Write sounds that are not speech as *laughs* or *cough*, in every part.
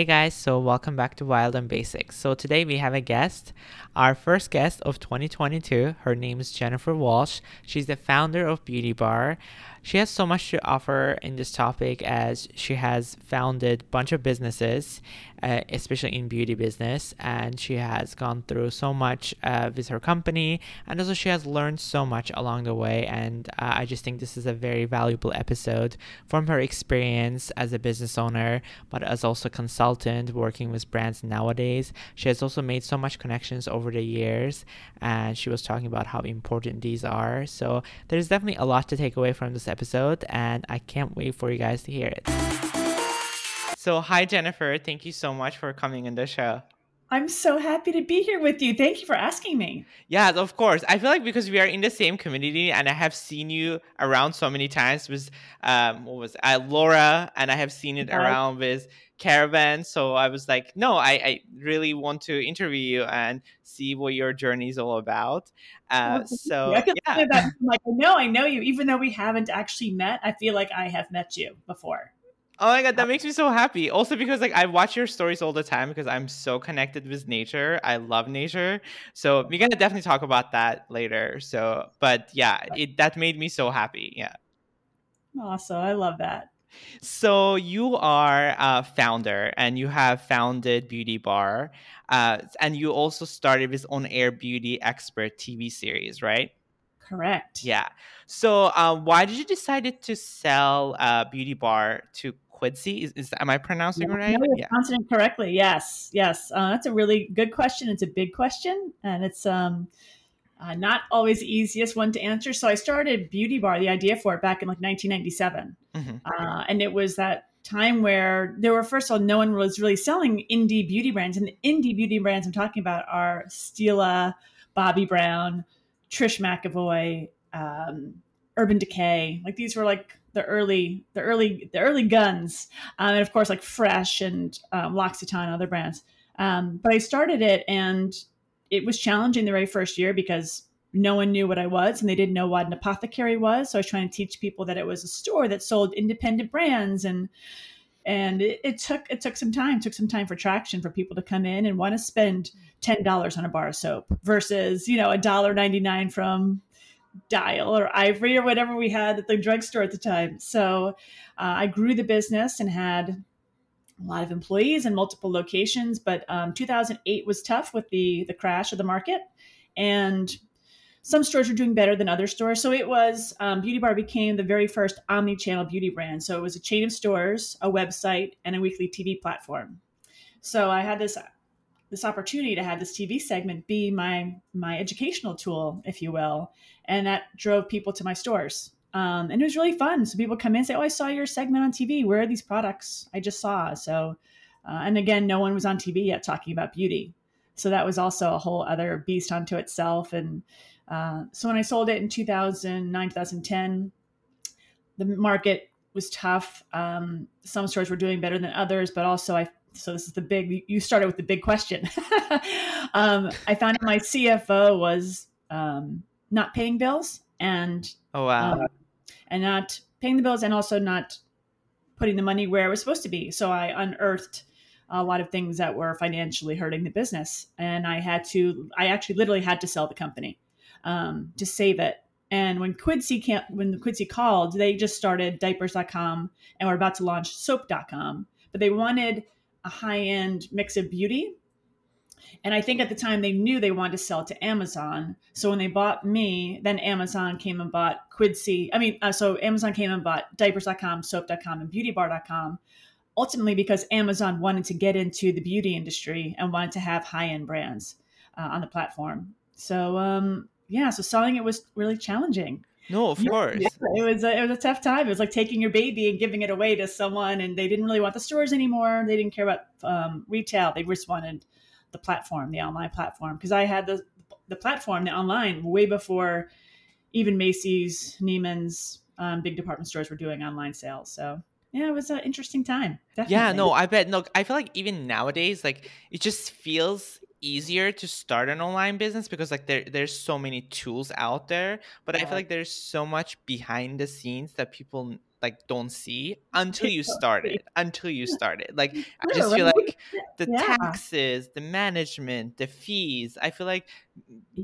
Hey guys, so welcome back to Wild and Basics. So today we have a guest, our first guest of 2022. Her name is Jennifer Walsh. She's the founder of Beauty Bar. She has so much to offer in this topic as she has founded a bunch of businesses, uh, especially in beauty business, and she has gone through so much uh, with her company, and also she has learned so much along the way. And uh, I just think this is a very valuable episode from her experience as a business owner, but as also consultant working with brands nowadays. She has also made so much connections over the years, and she was talking about how important these are. So there's definitely a lot to take away from this episode, and I can't wait for you guys to hear it. So, hi, Jennifer. Thank you so much for coming in the show. I'm so happy to be here with you. Thank you for asking me. Yes, of course. I feel like because we are in the same community and I have seen you around so many times with um what was uh, Laura and I have seen it around with Caravan. So I was like, no, I, I really want to interview you and see what your journey is all about. Uh, so I yeah. That, like I know I know you, even though we haven't actually met. I feel like I have met you before. Oh my god, that makes me so happy. Also because like I watch your stories all the time because I'm so connected with nature. I love nature. So we're gonna definitely talk about that later. So but yeah, it that made me so happy. Yeah. Awesome. I love that. So you are a founder and you have founded Beauty Bar. Uh, and you also started with On Air Beauty Expert TV series, right? Correct. Yeah. So uh, why did you decide to sell uh, Beauty Bar to Quidsi. Is, is am I pronouncing yeah, right? you're yeah. pronouncing correctly. Yes, yes. Uh, that's a really good question. It's a big question, and it's um, uh, not always the easiest one to answer. So I started Beauty Bar, the idea for it, back in like 1997, mm-hmm. uh, and it was that time where there were first of all no one was really selling indie beauty brands, and the indie beauty brands I'm talking about are Stila, Bobbi Brown, Trish McEvoy. Um, Urban Decay. Like these were like the early, the early, the early guns, um, and of course like Fresh and um, L'Occitane other brands. Um, but I started it, and it was challenging the very first year because no one knew what I was, and they didn't know what an apothecary was. So I was trying to teach people that it was a store that sold independent brands, and and it, it took it took some time, took some time for traction for people to come in and want to spend ten dollars on a bar of soap versus you know a dollar ninety nine from dial or ivory or whatever we had at the drugstore at the time. So uh, I grew the business and had a lot of employees in multiple locations. But um, 2008 was tough with the the crash of the market, and some stores were doing better than other stores. So it was um, Beauty Bar became the very first omni-channel beauty brand. So it was a chain of stores, a website, and a weekly TV platform. So I had this this opportunity to have this TV segment be my my educational tool, if you will, and that drove people to my stores. Um, and it was really fun. So people come in and say, "Oh, I saw your segment on TV. Where are these products I just saw?" So, uh, and again, no one was on TV yet talking about beauty, so that was also a whole other beast unto itself. And uh, so when I sold it in 2009, 2010, the market was tough. Um, some stores were doing better than others, but also I so this is the big you started with the big question *laughs* um, i found my cfo was um, not paying bills and oh wow um, and not paying the bills and also not putting the money where it was supposed to be so i unearthed a lot of things that were financially hurting the business and i had to i actually literally had to sell the company um, to save it and when Quidsi can't, when Quidsi called, they just started diapers.com and were about to launch soap.com. But they wanted a high end mix of beauty. And I think at the time they knew they wanted to sell to Amazon. So when they bought me, then Amazon came and bought Quidsi. I mean, uh, so Amazon came and bought diapers.com, soap.com, and beautybar.com. Ultimately, because Amazon wanted to get into the beauty industry and wanted to have high end brands uh, on the platform. So, um, yeah, so selling it was really challenging. No, of course. Yeah, it was a, it was a tough time. It was like taking your baby and giving it away to someone, and they didn't really want the stores anymore. They didn't care about um, retail. They just wanted the platform, the online platform, because I had the the platform, the online, way before even Macy's, Neiman's, um, big department stores were doing online sales. So yeah, it was an interesting time. Definitely. Yeah, no, I bet. No, I feel like even nowadays, like it just feels easier to start an online business because like there there's so many tools out there but yeah. i feel like there's so much behind the scenes that people like don't see until you start it until you start it. Like i just feel like the Yeah. taxes the management the fees i feel like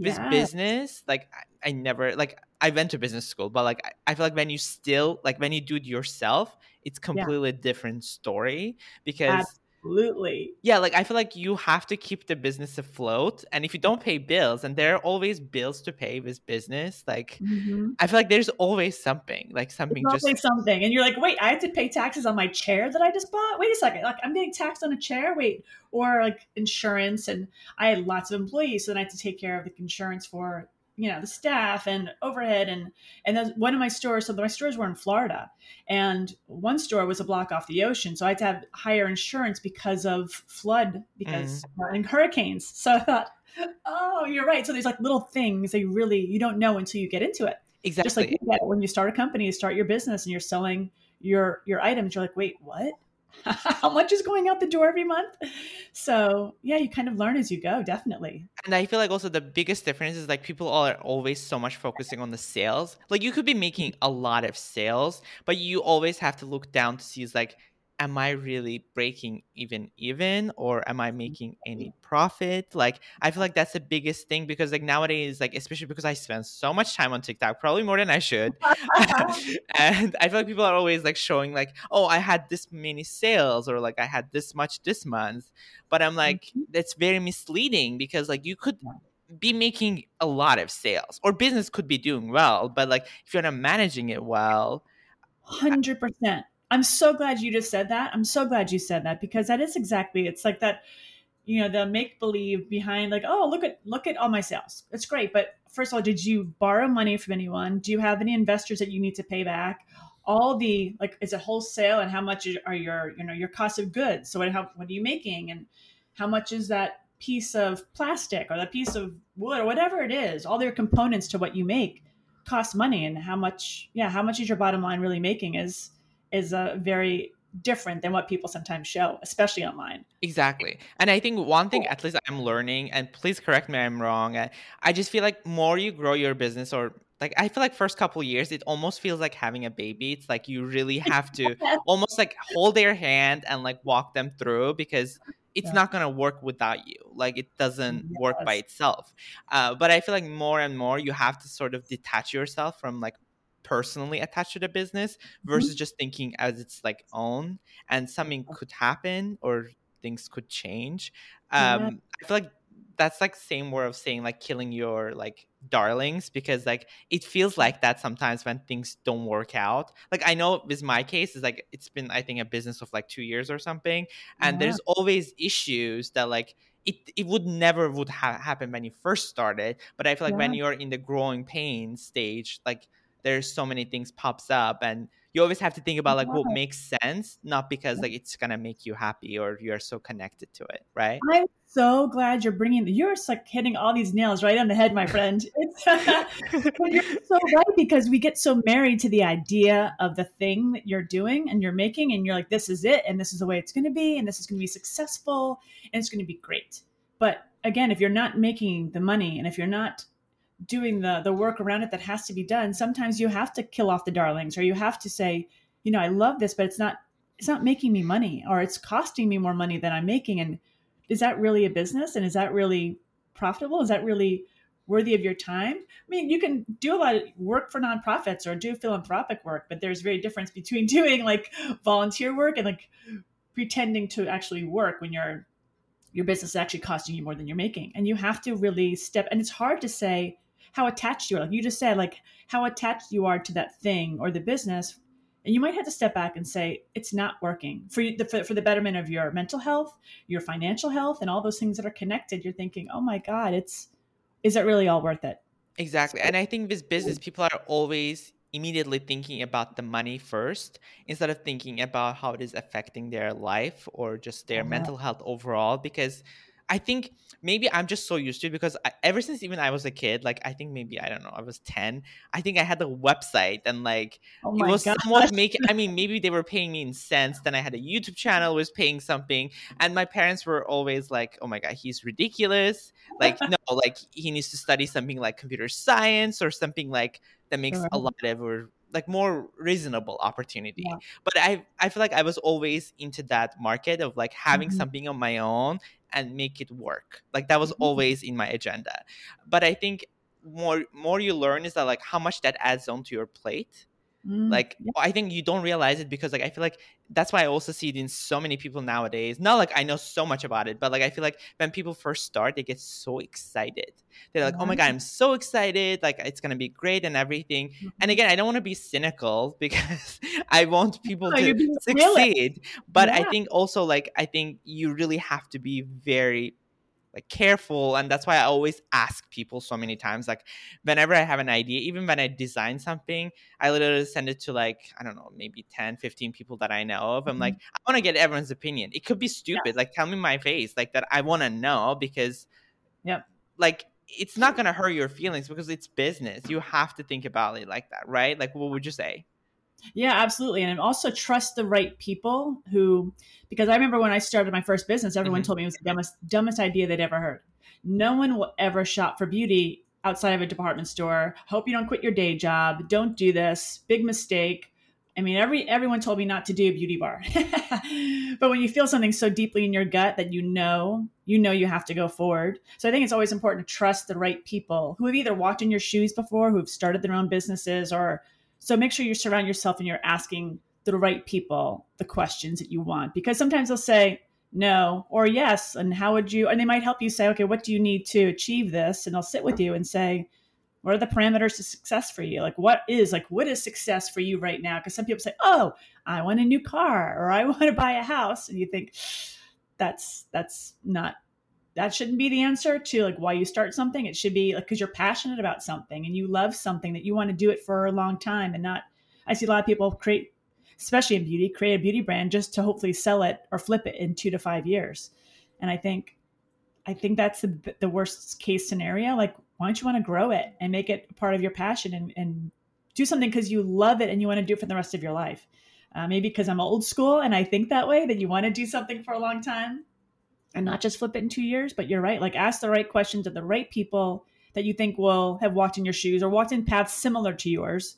this Yes. business like I, I never like i went to business school but like I, I feel like when you still like when you do it yourself it's completely different story because Absolutely. yeah like i feel like you have to keep the business afloat and if you don't pay bills and there are always bills to pay with business like Mhm. i feel like there's always something like something just something, and you're like, wait, I have to pay taxes on my chair that I just bought. Wait a second, like I'm getting taxed on a chair. Wait, or like insurance, and I had lots of employees, so then I had to take care of the insurance for you know the staff and overhead, and and then one of my stores. So my stores were in Florida, and one store was a block off the ocean, so I had to have higher insurance because of flood, because mm. and hurricanes. So I thought. Oh, you're right. So there's like little things that you really you don't know until you get into it exactly just like you when you start a company you start your business and you're selling your your items you're like wait what *laughs* how much is going out the door every month so yeah you kind of learn as you go definitely And I feel like also the biggest difference is like people are always so much focusing on the sales. Like you could be making a lot of sales, but you always have to look down to see is like, am I really breaking even even or am I mm-hmm. making any profit? Like I feel like that's the biggest thing because like nowadays, like especially because I spend so much time on TikTok, probably more than I should. *laughs* *laughs* and I feel like people are always like showing like, oh, I had this many sales or like I had this much this month. But I'm like, mm-hmm. that's very misleading because like you could be making a lot of sales or business could be doing well, but like if you're not managing it well, 100% i'm so glad you just said that. I'm so glad you said that because that is exactly it's like that you know the make believe behind like oh look at look at all my sales. It's great but first of all did you borrow money from anyone? Do you have any investors that you need to pay back? All the like is it wholesale and how much are your you know your cost of goods? So what, how, what are you making? And how much is that piece of plastic or that piece of wood or whatever it is? All their components to what you make cost money and how much yeah how much is your bottom line really making is is a very different than what people sometimes show especially online Exactly. And I think one thing at least I'm learning, and please correct me if I'm wrong, I, I just feel like more you grow your business or like I feel like first couple years it almost feels like having a baby. It's like you really *laughs* have to almost like hold their hand and like walk them through because it's Yeah. not gonna work without you. Like it doesn't work by itself. Uh, but I feel like more and more you have to sort of detach yourself from like personally attached to the business versus just thinking as its like own and something could happen or things could change. Yeah. um i feel like that's like same word of saying like killing your like darlings because like it feels like that sometimes when things don't work out. Like i know with my case is like it's been i think a business of like two years or something and Yeah. there's always issues that like it, it would never would ha- happen when you first started but i feel like when you're in the growing pain stage like there's so many things pops up and you always have to think about like what makes sense not because like it's gonna make you happy or you're so connected to it right? I'm so glad you're bringing you're like hitting all these nails right on the head my friend. It's *laughs* you're so right because we get so married to the idea of the thing that you're doing and you're making and you're like this is it and this is the way it's going to be and this is going to be successful and it's going to be great. But again if you're not making the money and if you're not doing the the work around it that has to be done sometimes you have to kill off the darlings or you have to say you know i love this but it's not it's not making me money or it's costing me more money than i'm making. And is that really a business? And is that really profitable? Is that really worthy of your time? I mean you can do a lot of work for nonprofits or do philanthropic work but there's very difference between *laughs* doing like volunteer work and like pretending to actually work when you're your business is actually costing you more than you're making. And you have to really step and it's hard to say how attached you are like you just said like how attached you are to that thing or the business and you might have to step back and say it's not working for you for, for the betterment of your mental health your financial health and all those things that are connected you're thinking oh my god it's is it really all worth it Exactly. And I think with business, people are always immediately thinking about the money first instead of thinking about how it is affecting their life or just their Uh-huh. mental health overall. Because I think maybe I'm just so used to it because I, ever since even I was a kid, like I think maybe, I don't know, I was 10, I think I had a website and like oh it was god somewhat making i mean *laughs* maybe they were paying me in cents then i had a youtube channel was paying something and my parents were always like oh my god he's ridiculous. Like *laughs* no like he needs to study something like computer science or something like that makes a lot of or like more reasonable opportunity Yeah. but i i feel like i was always into that market of like having Mhm. something on my own and make it work like that was Mhm. always in my agenda but i think more more you learn is that like how much that adds on to your plate Mm, like yeah. i think you don't realize it because like i feel like that's why i also see it in so many people nowadays. Not like i know so much about it but like i feel like when people first start they get so excited. They're like oh my god i'm so excited like it's gonna be great and everything. And Mhm. again i don't want to be cynical *laughs* because i want people No, to succeed but i think also like i think you really have to be very like careful and that's why i always ask people so many times like whenever i have an idea even when i design something i literally send it to like i don't know maybe 10 15 people that i know of i'm Mhm. like i want to get everyone's opinion. It could be stupid like tell me my face like that i want to know because yeah like it's not gonna hurt your feelings because it's business. You have to think about it like that right? Like what would you say Yeah, absolutely. And also trust the right people who, because I remember when I started my first business, everyone Mhm. told me it was the dumbest, dumbest idea they'd ever heard. No one will ever shop for beauty outside of a department store. Hope you don't quit your day job. Don't do this. Big mistake. I mean, every everyone told me not to do a beauty bar. *laughs* but when you feel something so deeply in your gut that you know, you know you have to go forward. So I think it's always important to trust the right people who have either walked in your shoes before, who have started their own businesses, or so make sure you surround yourself and you're asking the right people the questions that you want. Because sometimes they'll say no or yes and how would you and they might help you say okay what do you need to achieve this? And they'll sit with you and say what are the parameters to success for you? Like what is like what is success for you right now? Because some people say oh i want a new car or i *laughs* want to buy a house. And you think that's that's not that shouldn't be the answer to like why you start something. It should be like because you're passionate about something and you love something that you want to do it for a long time and not i see a lot of people create especially in beauty create a beauty brand just to hopefully sell it or flip it in two to five years. And i think i think that's the, the worst case scenario. Like why don't you want to grow it and make it part of your passion and, and do something because you love it and you want to do it for the rest of your life. Uh, maybe because i'm old school and i think that way that you want to do something for a long time and not just flip it in two years. But you're right. Like ask the right questions of the right people that you think will have walked in your shoes or walked in paths similar to yours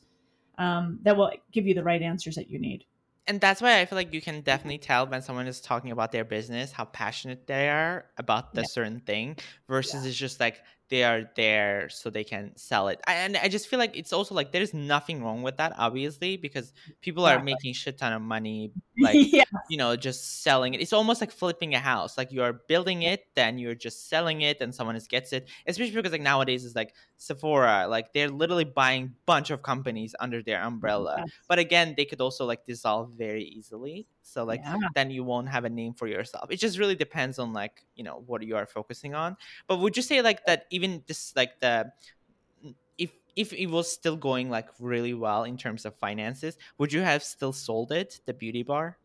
um, that will give you the right answers that you need. and that's why I feel like you can definitely tell when someone is talking about their business how passionate they are about the Yeah. certain thing versus it's just like they are there so they can sell it. And I just feel like it's also like there's nothing wrong with that, obviously, because people are Exactly. making shit ton of money, *laughs* like yeah. you know, just selling it. It's almost like flipping a house. Like you're building it, then you're just selling it, and someone else gets it. Especially because like nowadays it's like Sephora, like they're literally buying bunch of companies under their umbrella Yes. but again they could also like dissolve very easily so like Yeah. then you won't have a name for yourself it just really depends on like you know what you are focusing on but would you say like that even this like the if if it was still going like really well in terms of finances would you have still sold it the beauty bar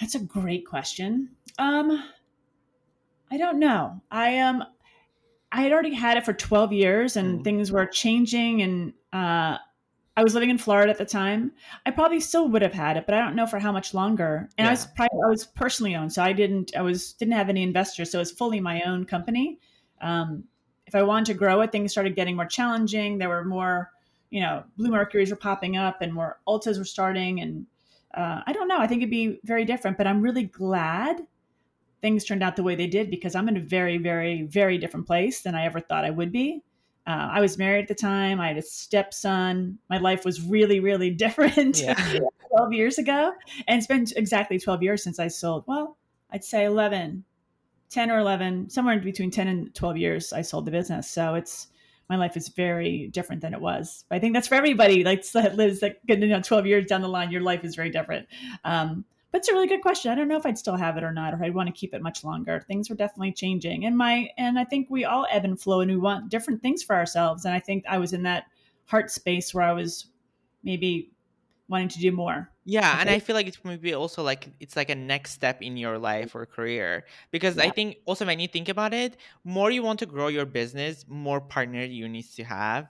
That's a great question. Um, I don't know. I um, I had already had it for 12 years, and Mhm. things were changing, and uh, I was living in Florida at the time. I probably still would have had it, but I don't know for how much longer. And I was private, I was personally owned, so I didn't I was didn't have any investors, so it was fully my own company. Um, if I wanted to grow it, things started getting more challenging. There were more, you know, blue mercuries were popping up, and more Ultas were starting, and uh, I don't know. I think it'd be very different, but I'm really glad things turned out the way they did because I'm in a very, very, very different place than I ever thought I would be. Uh, I was married at the time. I had a stepson. My life was really, really *laughs* different Yeah. *laughs* 12 years ago. And it's been exactly 12 years since I sold, well, I'd say 11, 10 or 11, somewhere in between 10 and 12 years, I sold the business. So it's, my life is very different than it was. I think that's for everybody. Like that lives like you know, 12 years down the line, your life is very different. Um, but it's a really good question. I don't know if I'd still have it or not, or I'd want to keep it much longer. Things were definitely changing, and my and I think we all ebb and flow, and we want different things for ourselves. And I think I was in that heart space where I was maybe wanting to do more. Yeah, and I feel like it's maybe also like it's like a next step in your life or career because I think also when you think about it, more you want to grow your business, more partner you need to have.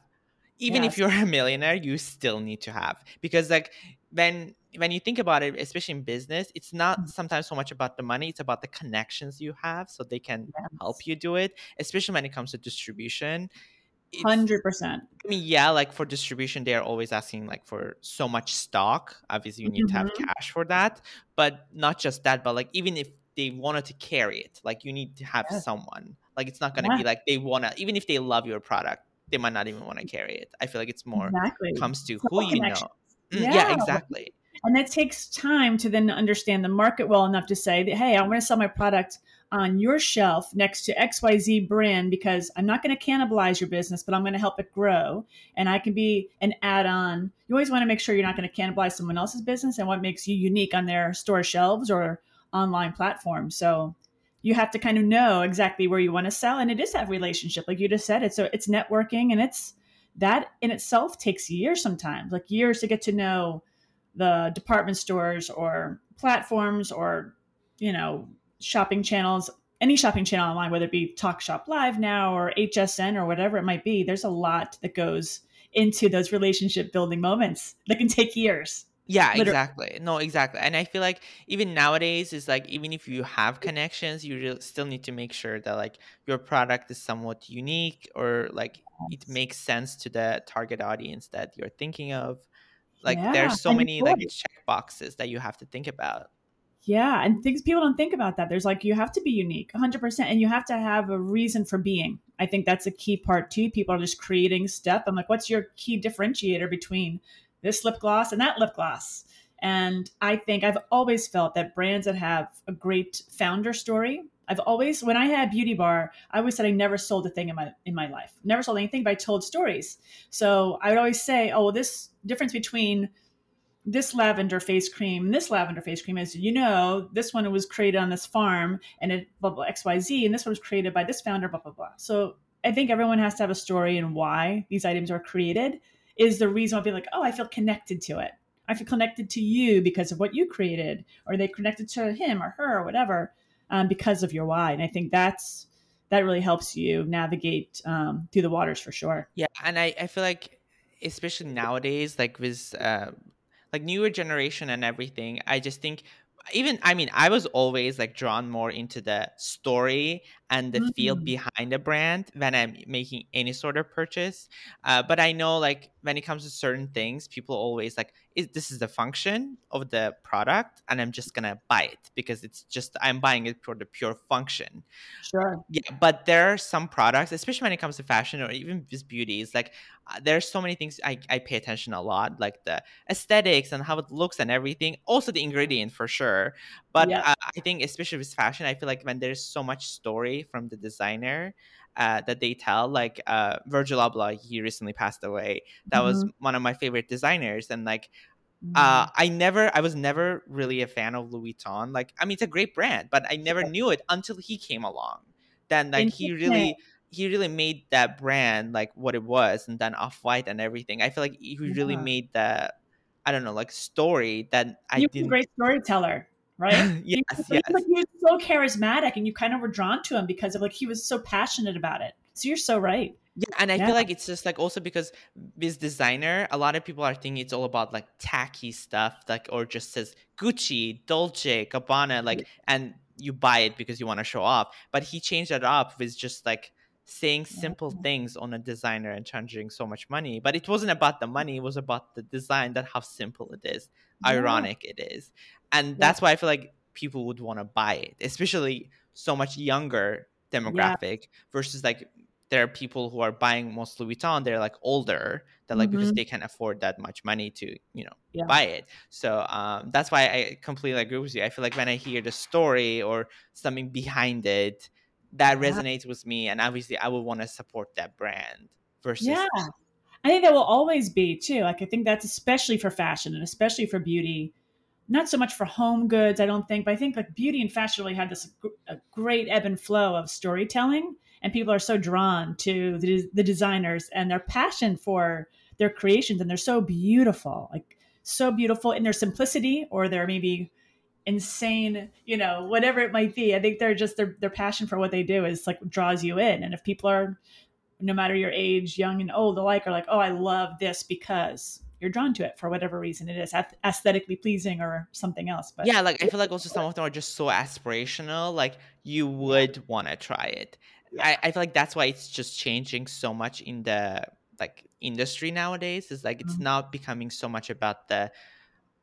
Even if you're a millionaire, you still need to have because like when when you think about it, especially in business, it's not sometimes so much about the money; it's about the connections you have, so they can help you do it. Especially when it comes to distribution, Hundred percent. I mean, yeah, like for distribution, they're always asking like for so much stock. Obviously, you need to have Mhm. cash for that. But not just that, but like even if they wanted to carry it, like you need to have Yes. someone. Like it's not gonna Yeah. be like they wanna even if they love your product, they might not even want to carry it. I feel like it's more Exactly. comes to who you know. Mm, yeah. Yeah. exactly. And it takes time to then understand the market well enough to say that, hey, I'm going to sell my product on your shelf next to XYZ brand because I'm not going to cannibalize your business, but I'm going to help it grow. And I can be an add on. You always want to make sure you're not going to cannibalize someone else's business and what makes you unique on their store shelves or online platforms. So you have to kind of know exactly where you want to sell. And it is that relationship. Like you just said, it's, a, it's networking and it's that in itself takes years sometimes, like years to get to know the department stores or platforms or you know shopping channels any shopping channel online whether it be talk shop live now or hsn or whatever it might be there's a lot that goes into those relationship building moments that can take years Yeah, Liter- exactly. No, exactly. And I feel like even nowadays is like even if you have connections, you still need to make sure that like your product is somewhat unique or like it makes sense to the target audience that you're thinking of. Like Yeah, there's so many like check boxes that you have to think about. yeah and things people don't think about that. There's like you have to be unique 100% and you have to have a reason for being. I think that's a key part too. People are just creating stuff. I'm like what's your key differentiator between this lip gloss and that lip gloss? And i think i've always felt that brands that have a great founder story i've always when i had beauty bar i always said i never sold a thing in my in my life. Never sold anything but i told stories. So i would always say oh well, this difference between this lavender face cream and this lavender face cream is you know this one was created on this farm and it blah blah xyz and this one was created by this founder blah blah blah. So i think everyone has to have a story and why these items are created is the reason i'll be like oh i feel connected to it. I feel connected to you because of what you created or they connected to him or her or whatever um, because of your why. And i think that's that really helps you navigate um, through the waters for sure. Yeah, and I, I feel like especially nowadays, like with uh, like newer generation and everything, I just think even I mean I was always like drawn more into the story and the feel Mhm. behind a brand when I'm making any sort of purchase. Uh, but I know like when it comes to certain things, people always like is this is the function of the product and I'm just gonna buy it because it's just I'm buying it for the pure function. sure Yeah, but there are some products, especially when it comes to fashion or even just beauty, is like uh, there's so many things I, I pay attention a lot, like the aesthetics and how it looks and everything. Also the ingredient for sure. But Yeah. uh, I think especially with fashion, I feel like when there's so much story from the designer uh, that they tell, like uh, Virgil Abloh, he recently passed away. That was one of my favorite designers, and like uh, I never, I was never really a fan of Louis Vuitton. Like, I mean, it's a great brand, but I never knew it until he came along. Then, like, he really, he really made that brand like what it was, and then Off White and everything. I feel like he really Yeah. made the, I don't know, like story that I you didn't. great storyteller, right? yes, *laughs* He yes. was, like, he was so charismatic, and you kind of were drawn to him because of like he was so passionate about it. So you're so right. Yeah, and I Yeah. feel like it's just like also because this designer, a lot of people are thinking it's all about like tacky stuff, like or just says Gucci, Dolce, Gabbana, like, and you buy it because you want to show off. But he changed that up with just like saying simple things on a designer and charging so much money. But it wasn't about the money; it was about the design, that how simple it is, Yeah. ironic it is, and that's why I feel like people would want to buy it, especially so much younger demographic versus like there are people who are buying most Louis Vuitton. They're like older, that like because Mhm. they can't afford that much money to you know Yeah. buy it. So um, that's why I completely agree with you. I feel like when I hear the story or something behind it, that Yeah. resonates with me, and obviously I would want to support that brand versus Yeah. I think that will always be too. Like I think that's especially for fashion and especially for beauty. Not so much for home goods, I don't think, but I think like beauty and fashion really had this great ebb and flow of storytelling, and people are so drawn to the, the designers and their passion for their creations, and they're so beautiful, like so beautiful in their simplicity or their maybe insane, you know, whatever it might be. I think they're just their their passion for what they do is like draws you in, and if people are no matter your age, young and old alike, are like, oh, I love this because you're drawn to it for whatever reason it is aesthetically pleasing or something else but yeah like i feel like also some of them are just so aspirational like you would want to try it yeah. I, I feel like that's why it's just changing so much in the like industry nowadays is like it's mm-hmm. not becoming so much about the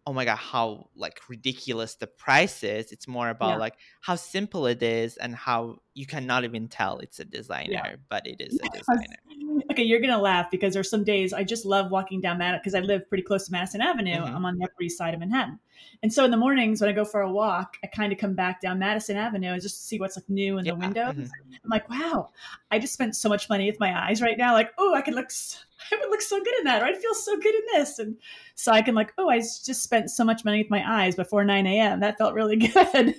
oh my god how like ridiculous the price is it's more about yeah. like how simple it is and how you cannot even tell it's a designer yeah. but it is a designer okay you're gonna laugh because there's some days i just love walking down Madison because i live pretty close to madison avenue mm-hmm. i'm on the upper east side of manhattan and so in the mornings when i go for a walk i kind of come back down madison avenue and just see what's like new in yeah. the windows mm-hmm. i'm like wow i just spent so much money with my eyes right now like oh i could look I would look so good in that, or I'd feel so good in this. And so I can like, oh, I just spent so much money with my eyes before 9 a.m. That felt really *laughs* good.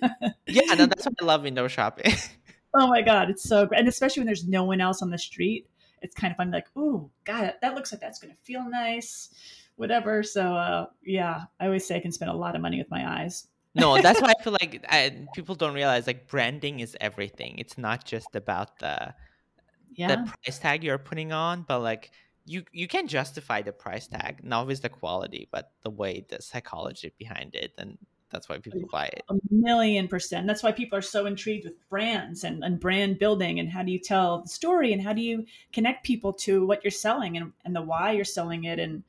yeah, no, that's what I love window shopping. *laughs* oh my God, it's so great. And especially when there's no one else on the street, it's kind of fun. Like, oh, God, that looks like that's going to feel nice, whatever. So uh, yeah, I always say I can spend a lot of money with my eyes. no, *laughs* that's why I feel like I, people don't realize like branding is everything. It's not just about the yeah. the price tag you're putting on, but like you you can justify the price tag, not with the quality, but the way the psychology behind it, and that's why people buy it. A million percent. That's why people are so intrigued with brands and, and brand building and how do you tell the story and how do you connect people to what you're selling and, and the why you're selling it and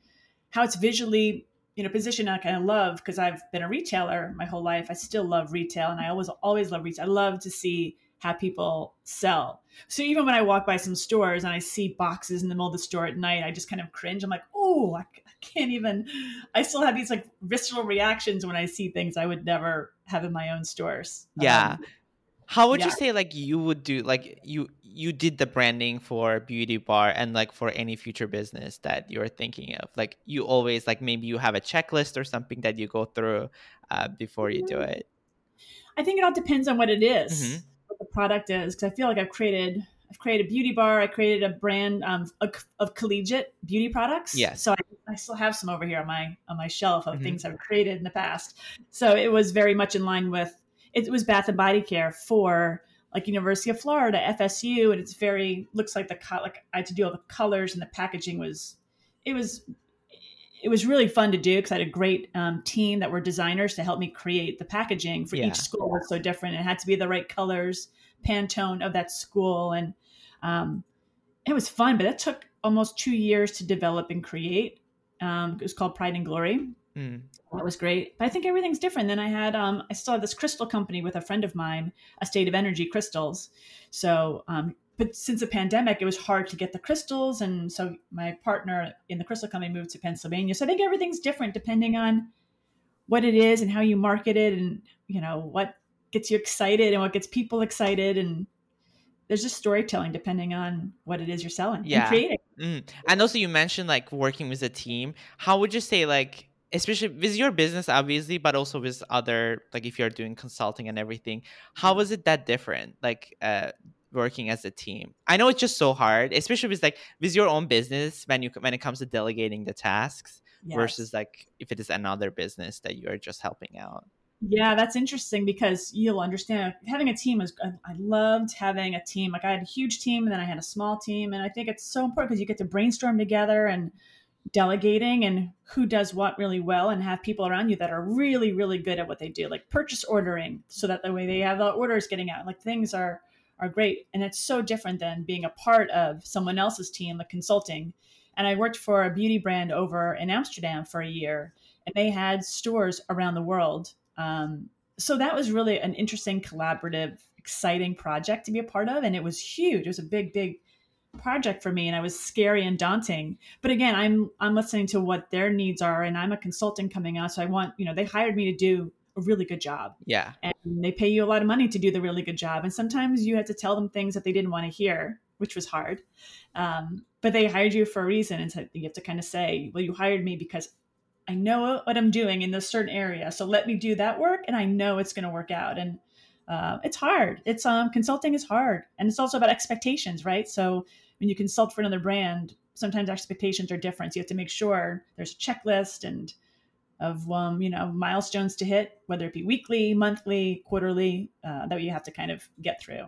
how it's visually you know positioned I kind of love because I've been a retailer my whole life. I still love retail and I always always love retail. I love to see how people sell. So even when I walk by some stores and I see boxes in the middle of the store at night, I just kind of cringe. I'm like, oh, I, can't even. I still have these like visceral reactions when I see things I would never have in my own stores. Yeah. Um, how would yeah. you say like you would do like you you did the branding for beauty bar and like for any future business that you're thinking of like you always like maybe you have a checklist or something that you go through uh, before you do mm-hmm. it i think it all depends on what it is. Mm-hmm the product is because I feel like I've created I've created a beauty bar. I created a brand um, of, of collegiate beauty products. Yes. So I, I, still have some over here on my on my shelf of mm-hmm. things I've created in the past. So it was very much in line with it was Bath and Body Care for like University of Florida, FSU, and it's very looks like the like I had to do all the colors and the packaging was it was it was really fun to do because I had a great um, team that were designers to help me create the packaging for yeah. each school was so different. It had to be the right colors, Pantone of that school, and um, it was fun. But it took almost two years to develop and create. Um, it was called Pride and Glory. Mm. That was great. But I think everything's different. Then I had um, I still have this crystal company with a friend of mine, a state of energy crystals. So um, but since the pandemic, it was hard to get the crystals. And so my partner in the crystal company moved to Pennsylvania. So I think everything's different depending on what it is and how you market it and, you know, what gets you excited and what gets people excited. And there's just storytelling depending on what it is you're selling yeah. and creating. Mm. And also you mentioned like working with a team. How would you say like especially with your business obviously but also with other like if you're doing consulting and everything how was it that different like uh working as a team. I know it's just so hard, especially with like with your own business when you when it comes to delegating the tasks yes. versus like if it is another business that you are just helping out. Yeah, that's interesting because you'll understand having a team is. I loved having a team. Like I had a huge team and then I had a small team, and I think it's so important because you get to brainstorm together and delegating and who does what really well and have people around you that are really really good at what they do like purchase ordering so that the way they have the orders getting out like things are are great. And it's so different than being a part of someone else's team, like consulting. And I worked for a beauty brand over in Amsterdam for a year, and they had stores around the world. Um, so that was really an interesting, collaborative, exciting project to be a part of. And it was huge. It was a big, big project for me and I was scary and daunting. But again, I'm I'm listening to what their needs are and I'm a consultant coming out. So I want, you know, they hired me to do a really good job. Yeah. And they pay you a lot of money to do the really good job. And sometimes you had to tell them things that they didn't want to hear, which was hard. Um, but they hired you for a reason. And so you have to kind of say, well, you hired me because I know what I'm doing in this certain area. So let me do that work. And I know it's going to work out. And uh, it's hard. It's um, consulting is hard. And it's also about expectations, right? So when you consult for another brand, sometimes expectations are different. So you have to make sure there's a checklist and of um, you know milestones to hit, whether it be weekly, monthly, quarterly, uh, that you have to kind of get through.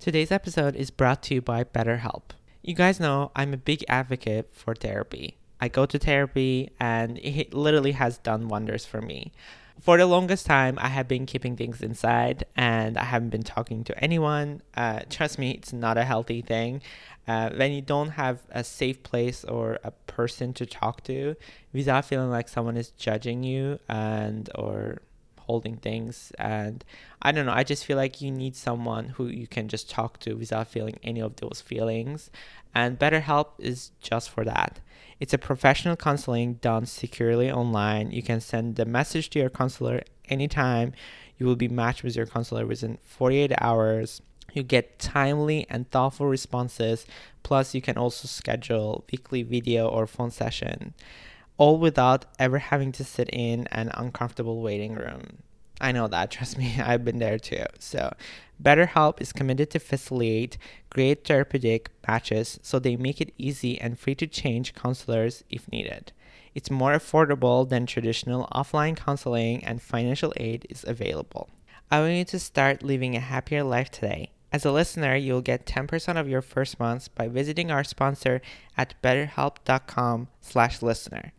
Today's episode is brought to you by BetterHelp. You guys know I'm a big advocate for therapy. I go to therapy and it literally has done wonders for me. For the longest time, I have been keeping things inside and I haven't been talking to anyone. Uh, trust me, it's not a healthy thing. Uh, when you don't have a safe place or a person to talk to without feeling like someone is judging you and or holding things and i don't know i just feel like you need someone who you can just talk to without feeling any of those feelings and betterhelp is just for that. It's a professional counseling done securely online. You can send the message to your counselor anytime. You will be matched with your counselor within 48 hours. You get timely and thoughtful responses. Plus you can also schedule weekly video or phone session all without ever having to sit in an uncomfortable waiting room. I know that, *laughs* trust me, I've been there too. So, BetterHelp is committed to facilitate great therapeutic matches so they make it easy and free to change counselors if needed. It's more affordable than traditional offline counseling and financial aid is available. I want you to start living a happier life today. As a listener, you'll get 10% of your first month by visiting our sponsor at betterhelp.com/listener.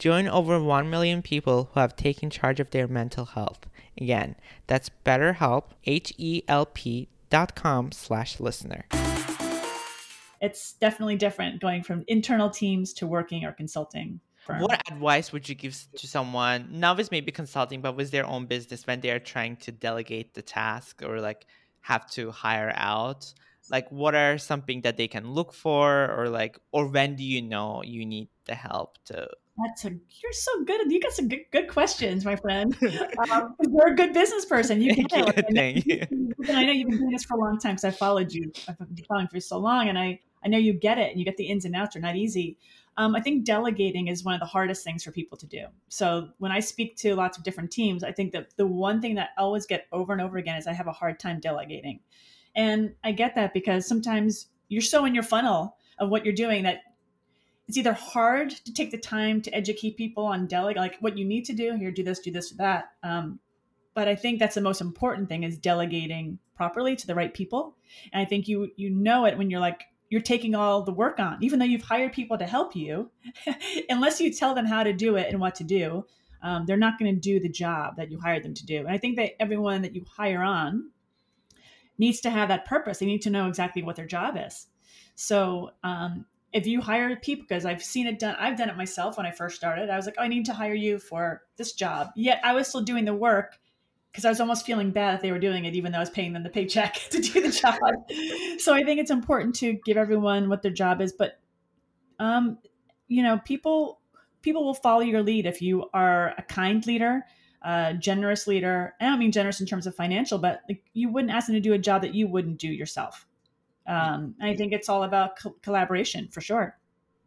Join over 1 million people who have taken charge of their mental health. Again, that's BetterHelp, H-E-L-P dot com slash listener. It's definitely different going from internal teams to working or consulting. Firm. What advice would you give to someone, novice maybe consulting, but with their own business when they're trying to delegate the task or like have to hire out? Like what are something that they can look for or like or when do you know you need the help to that's a you're so good. You got some good, good questions, my friend. *laughs* Um, you're a good business person. You get it. Thank you. I know you've been doing this for a long time because I followed you. I've been following for so long, and I I know you get it, and you get the ins and outs. Are not easy. Um, I think delegating is one of the hardest things for people to do. So when I speak to lots of different teams, I think that the one thing that I always get over and over again is I have a hard time delegating, and I get that because sometimes you're so in your funnel of what you're doing that it's either hard to take the time to educate people on delegate like what you need to do here do this do this do that um, but i think that's the most important thing is delegating properly to the right people. And i think you you know it when you're like you're taking all the work on even though you've hired people to help you *laughs* unless you tell them how to do it and what to do um, they're not going to do the job that you hired them to do. And i think that everyone that you hire on needs to have that purpose. They need to know exactly what their job is. So um, if you hire people because i've seen it done i've done it myself when i first started. I was like oh, i need to hire you for this job. Yet i was still doing the work because i was almost feeling bad that they were doing it even though i was paying them the paycheck *laughs* to do the job. So i think it's important to give everyone what their job is but um you know people people will follow your lead if you are a kind leader a generous leader i don't mean generous in terms of financial but like you wouldn't ask them to do a job that you wouldn't do yourself um, I think it's all about co- collaboration for sure.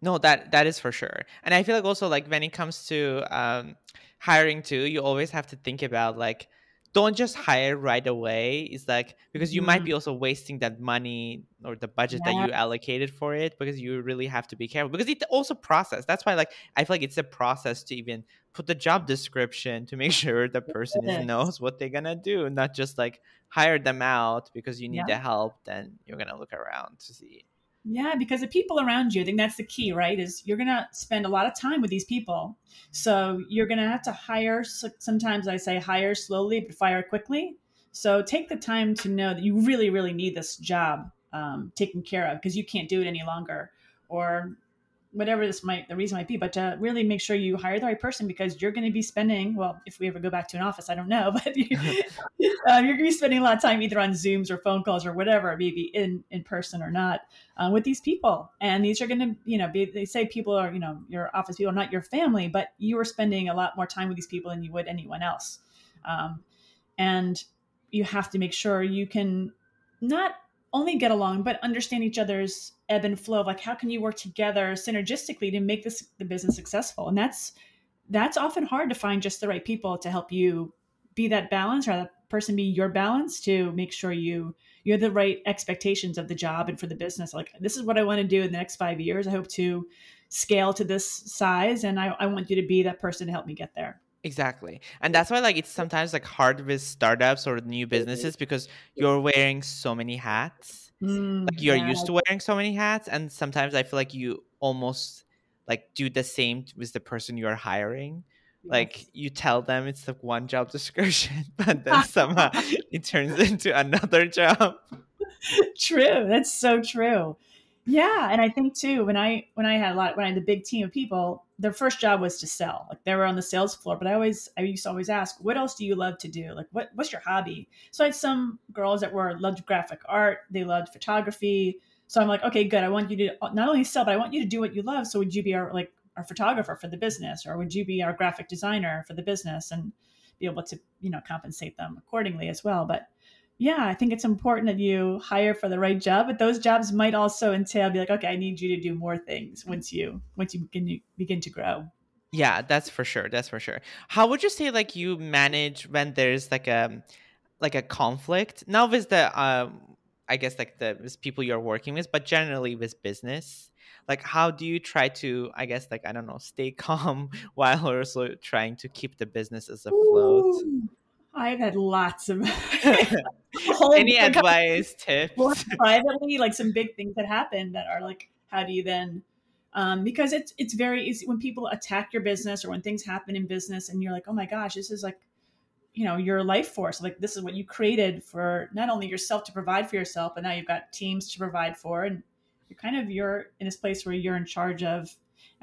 No, that that is for sure. And I feel like also like when it comes to um, hiring too, you always have to think about like don't just hire right away. It's like because you mm-hmm. might be also wasting that money or the budget yeah. that you allocated for it because you really have to be careful because it's also process. That's why like I feel like it's a process to even put the job description to make *laughs* sure the person knows what they're gonna do, not just like hire them out because you need yeah. the help. Then you're gonna look around to see. Yeah, because the people around you, I think that's the key, right? Is you're going to spend a lot of time with these people. So you're going to have to hire. Sometimes I say hire slowly, but fire quickly. So take the time to know that you really, really need this job um, taken care of because you can't do it any longer. Or whatever this might the reason might be but to really make sure you hire the right person because you're going to be spending well if we ever go back to an office i don't know *laughs* but you, *laughs* uh, you're going to be spending a lot of time either on zooms or phone calls or whatever maybe in in person or not uh, with these people. And these are going to you know be, they say people are you know your office people not your family but you are spending a lot more time with these people than you would anyone else. Um, and you have to make sure you can not only get along but understand each other's ebb and flow of like how can you work together synergistically to make this the business successful? And that's that's often hard to find just the right people to help you be that balance or that person be your balance to make sure you you have the right expectations of the job and for the business. Like this is what i want to do in the next five years. I hope to scale to this size and i, I want you to be that person to help me get there. Exactly. And that's why like it's sometimes like hard with startups or new businesses because you're wearing so many hats. Mm, like you're yeah. used to wearing so many hats and sometimes I feel like you almost like do the same with the person you're hiring Yes. like you tell them it's like one job description *laughs* but then *laughs* somehow it turns into another job true. That's so true. Yeah, and I think too when I when I had a lot when I had the big team of people, their first job was to sell. Like they were on the sales floor, but I always I used to always ask, "What else do you love to do? Like what what's your hobby?" So I had some girls that were loved graphic art, they loved photography. So I'm like, "Okay, good. I want you to uh, not only sell, but I want you to do what you love. So would you be our like our photographer for the business or would you be our graphic designer for the business and be able to, you know, compensate them accordingly as well?" But yeah, I think it's important that you hire for the right job, but those jobs might also entail be like, okay, I need you to do more things once you once you begin to begin to grow. yeah that's for sure that's for sure. How would you say like you manage when there's like a like a conflict? Not with the um i guess like the with people you're working with but generally with business. Like how do you try to i guess like i don't know stay *laughs* calm while also trying to keep the businesses afloat? Ooh, I've had lots of *laughs* any advice *laughs* tips privately, like some big things that happen that are like, how do you then? Um, because it's it's very easy when people attack your business or when things happen in business and you're like, oh my gosh, this is like, you know, your life force. Like this is what you created for not only yourself to provide for yourself, but now you've got teams to provide for, and you're kind of you're in this place where you're in charge of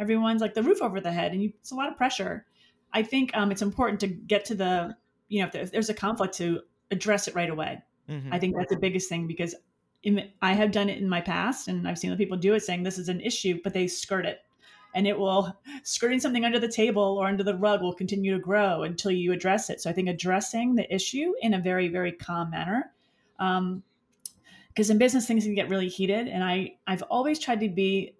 everyone's like the roof over the head, and you, it's a lot of pressure. I think um, it's important to get to the you know if, there, there's a conflict to address it right away. Mhm. I think that's the biggest thing because in, I have done it in my past and I've seen other people do it saying this is an issue, but they skirt it. And it will, skirting something under the table or under the rug will continue to grow until you address it. So I think addressing the issue in a very, very calm manner. Um, because in business things can get really heated and I, I've always tried to be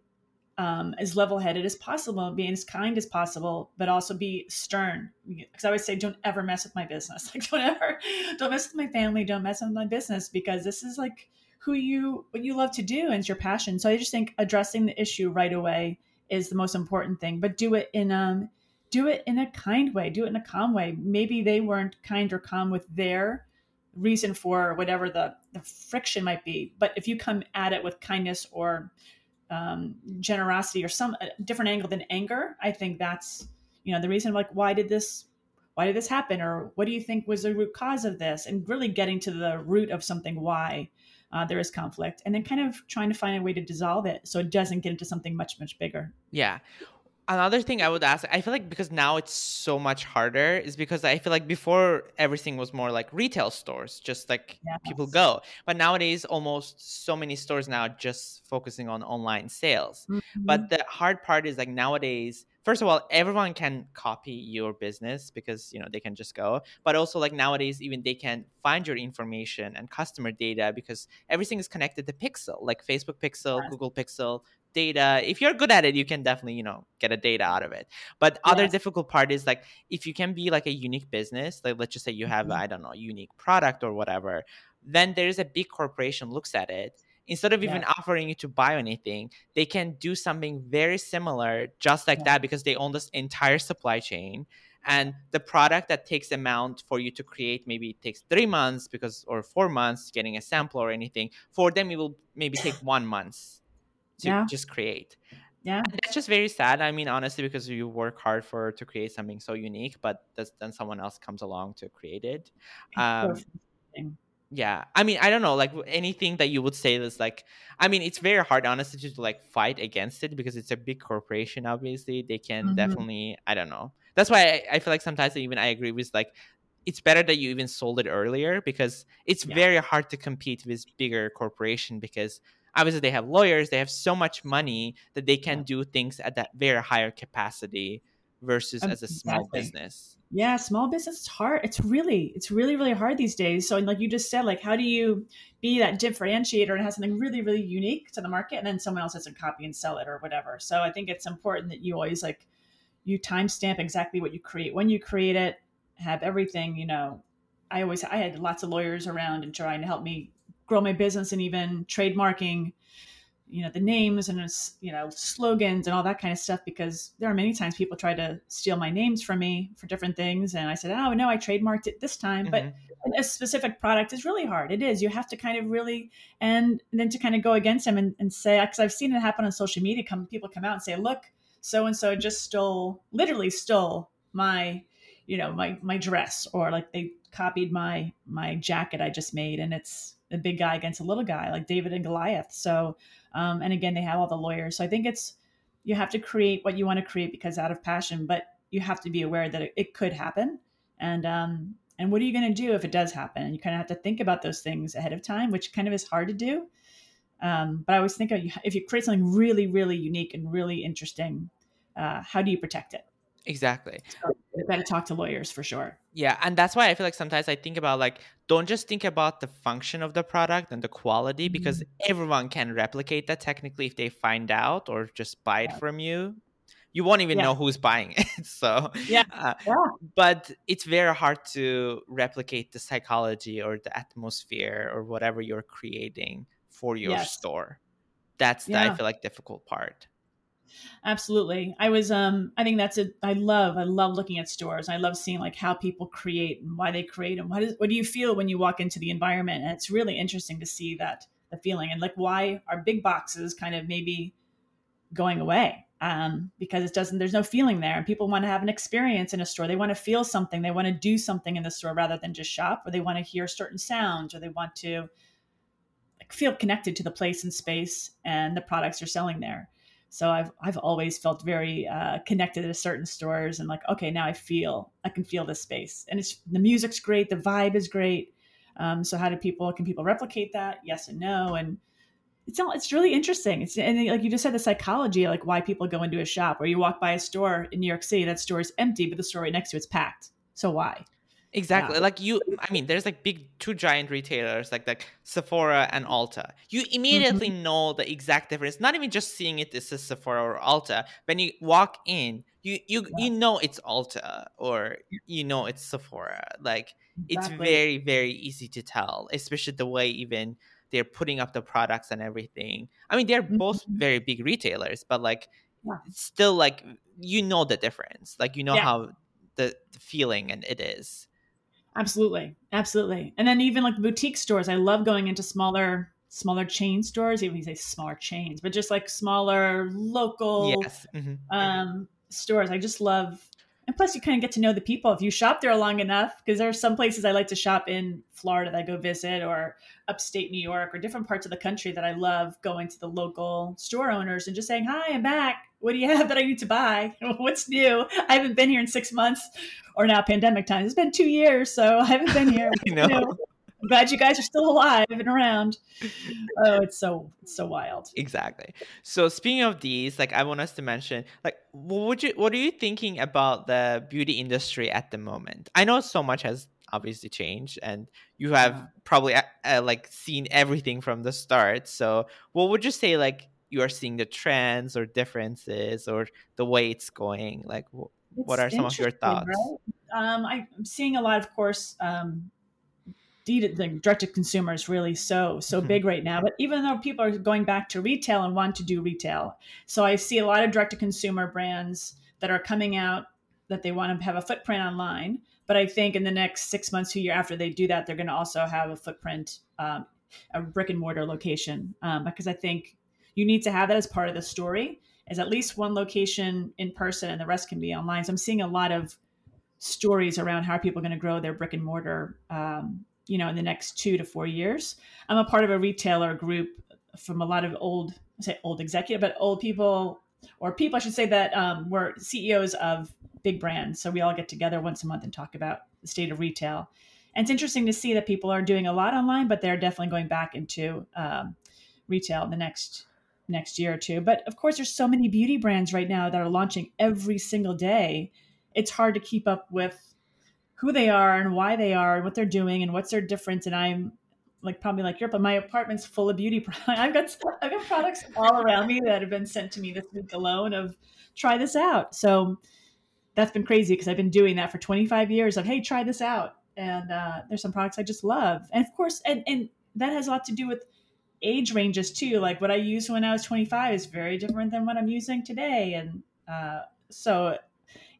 um, as level-headed as possible, being as kind as possible, but also be stern. Because I always say, don't ever mess with my business. *laughs* Like, don't ever, don't mess with my family. Don't mess with my business because this is like who you, what you love to do, and it's your passion. So I just think addressing the issue right away is the most important thing. But do it in um, do it in a kind way. Do it in a calm way. Maybe they weren't kind or calm with their reason for whatever the the friction might be. But if you come at it with kindness or um, generosity or some different angle than anger, I think that's you know the reason. Like, why did this? Why did this happen? Or what do you think was the root cause of this? And really getting to the root of something why uh, there is conflict, and then kind of trying to find a way to dissolve it so it doesn't get into something much much bigger. Yeah. Another thing I would ask, I feel like because now it's so much harder, is because I feel like before everything was more like retail stores, just like people go. But nowadays, almost so many stores now just focusing on online sales. Mhm. But the hard part is like nowadays, first of all, everyone can copy your business because you know they can just go. But also like nowadays, even they can find your information and customer data because everything is connected to Pixel, like Facebook Pixel, Yes. Google Pixel data. If you're good at it, you can definitely you know get a data out of it. But other Yes. difficult part is like if you can be like a unique business, like let's just say you have Mhm. I don't know unique product or whatever, then there's a big corporation looks at it instead of even offering you to buy anything, they can do something very similar, just like Yeah. that, because they own this entire supply chain. And the product that takes amount for you to create, maybe it takes three months because or four months getting a sample or anything. For them, it will maybe take one month to Yeah. just create. Yeah. And that's just very sad. I mean, honestly, because you work hard for to create something so unique, but then someone else comes along to create it. Um, yeah i mean i don't know like anything that you would say is like i mean it's very hard honestly to like fight against it because it's a big corporation obviously they can Mhm. definitely i don't know that's why I, I feel like sometimes even i agree with like it's better that you even sold it earlier because it's Yeah. very hard to compete with bigger corporation because obviously they have lawyers they have so much money that they can do things at that very higher capacity versus as a small business Yeah, small business is hard. It's really, it's really, really hard these days. So, and like you just said, like how do you be that differentiator and have something really, really unique to the market, and then someone else doesn't copy and sell it or whatever. So, I think it's important that you always like you timestamp exactly what you create when you create it. Have everything, you know. I always, I had lots of lawyers around and trying to help me grow my business and even trademarking you know the names and you know slogans and all that kind of stuff because there are many times people try to steal my names from me for different things. And i said oh no i trademarked it this time. But Mhm. a specific product is really hard. It is. You have to kind of really and then to kind of go against them and, and say because i've seen it happen on social media. Come people come out and say look so and so just stole, literally stole my, you know, my my dress, or like they copied my my jacket I just made, and it's a big guy against a little guy, like David and Goliath. So, um, and again, they have all the lawyers. So I think it's you have to create what you want to create because out of passion, but you have to be aware that it, it could happen, and um, and what are you going to do if it does happen? And you kind of have to think about those things ahead of time, which kind of is hard to do. Um, but I always think of, if you create something really, really unique and really interesting, uh, how do you protect it? Exactly. So to talk to lawyers for sure. Yeah, and that's why I feel like sometimes I think about like don't just think about the function of the product and the quality because mm-hmm. everyone can replicate that technically if they find out or just buy it yeah. from you. You won't even yeah. know who's buying it. *laughs* So yeah. Uh, yeah, but it's very hard to replicate the psychology or the atmosphere or whatever you're creating for your yes. store. That's the I feel like difficult part. Absolutely. I was um I think that's a I love I love looking at stores. I love seeing like how people create and why they create and what is what do you feel when you walk into the environment? And it's really interesting to see that the feeling and like why are big boxes kind of maybe going away? Um, because it doesn't there's no feeling there and people want to have an experience in a store. They want to feel something. They want to do something in the store rather than just shop or they want to hear certain sounds or they want to like, feel connected to the place and space and the products you're selling there so I've I've always felt very uh, connected to certain stores and like okay now I feel I can feel this space and it's the music's great the vibe is great. Um, so how do people can people replicate that? Yes and no and it's all, it's really interesting. It's and like you just said the psychology like why people go into a shop or you walk by a store in New York City that store is empty but the store right next to it's packed. So why? Exactly. Yeah. Like you I mean there's like big two giant retailers like like Sephora and Ulta. You immediately mm-hmm. know the exact difference. Not even just seeing it this is Sephora or Ulta. When you walk in, you you yeah. you know it's Ulta or you know it's Sephora. Like exactly. it's very very easy to tell, especially the way even they're putting up the products and everything. I mean, they're mm-hmm. both very big retailers, but like yeah. still like you know the difference. Like you know how the, the feeling and it is. Absolutely. Absolutely. And then even like boutique stores, I love going into smaller smaller chain stores, even if you say smaller chains, but just like smaller local yes. mm-hmm. um, stores. I just love and plus you kind of get to know the people if you shop there long enough because there are some places i like to shop in florida that i go visit or upstate new york or different parts of the country that i love going to the local store owners and just saying hi i'm back what do you have that i need to buy *laughs* what's new i haven't been here in six months or now pandemic times it's been two years so i haven't been here *laughs* know. You know I'm glad you guys are still alive and around. Oh, it's so it's so wild. Exactly. So speaking of these, like I want us to mention, like what would you what are you thinking about the beauty industry at the moment? I know so much has obviously changed and you have probably uh, uh, like seen everything from the start. So what would you say like you are seeing the trends or differences or the way it's going? Like wh- what are some of your thoughts? Right? Um, I'm seeing a lot, of course, um, the direct to consumer is really so so mm-hmm. big right now but even though people are going back to retail and want to do retail so i see a lot of direct to consumer brands that are coming out that they want to have a footprint online but i think in the next six months to year after they do that they're going to also have a footprint um, a brick and mortar location um, because i think you need to have that as part of the story is at least one location in person and the rest can be online. So i'm seeing a lot of stories around how are people going to grow their brick and mortar um, you know in the next two to four years. I'm a part of a retailer group from a lot of old I say old executive but old people or people i should say that um, were ceos of big brands. So we all get together once a month and talk about the state of retail. And it's interesting to see that people are doing a lot online but they're definitely going back into um, retail in the next next year or two but of course there's so many beauty brands right now that are launching every single day it's hard to keep up with who they are and why they are and what they're doing and what's their difference. And I'm like probably like Europe, but my apartment's full of beauty *laughs* products. I've got I've got products all around me that have been sent to me this week alone of try this out. So that's been crazy because I've been doing that for 25 years of hey, try this out. And uh, there's some products I just love. And of course, and, and that has a lot to do with age ranges too. Like what I used when I was 25 is very different than what I'm using today. And uh, so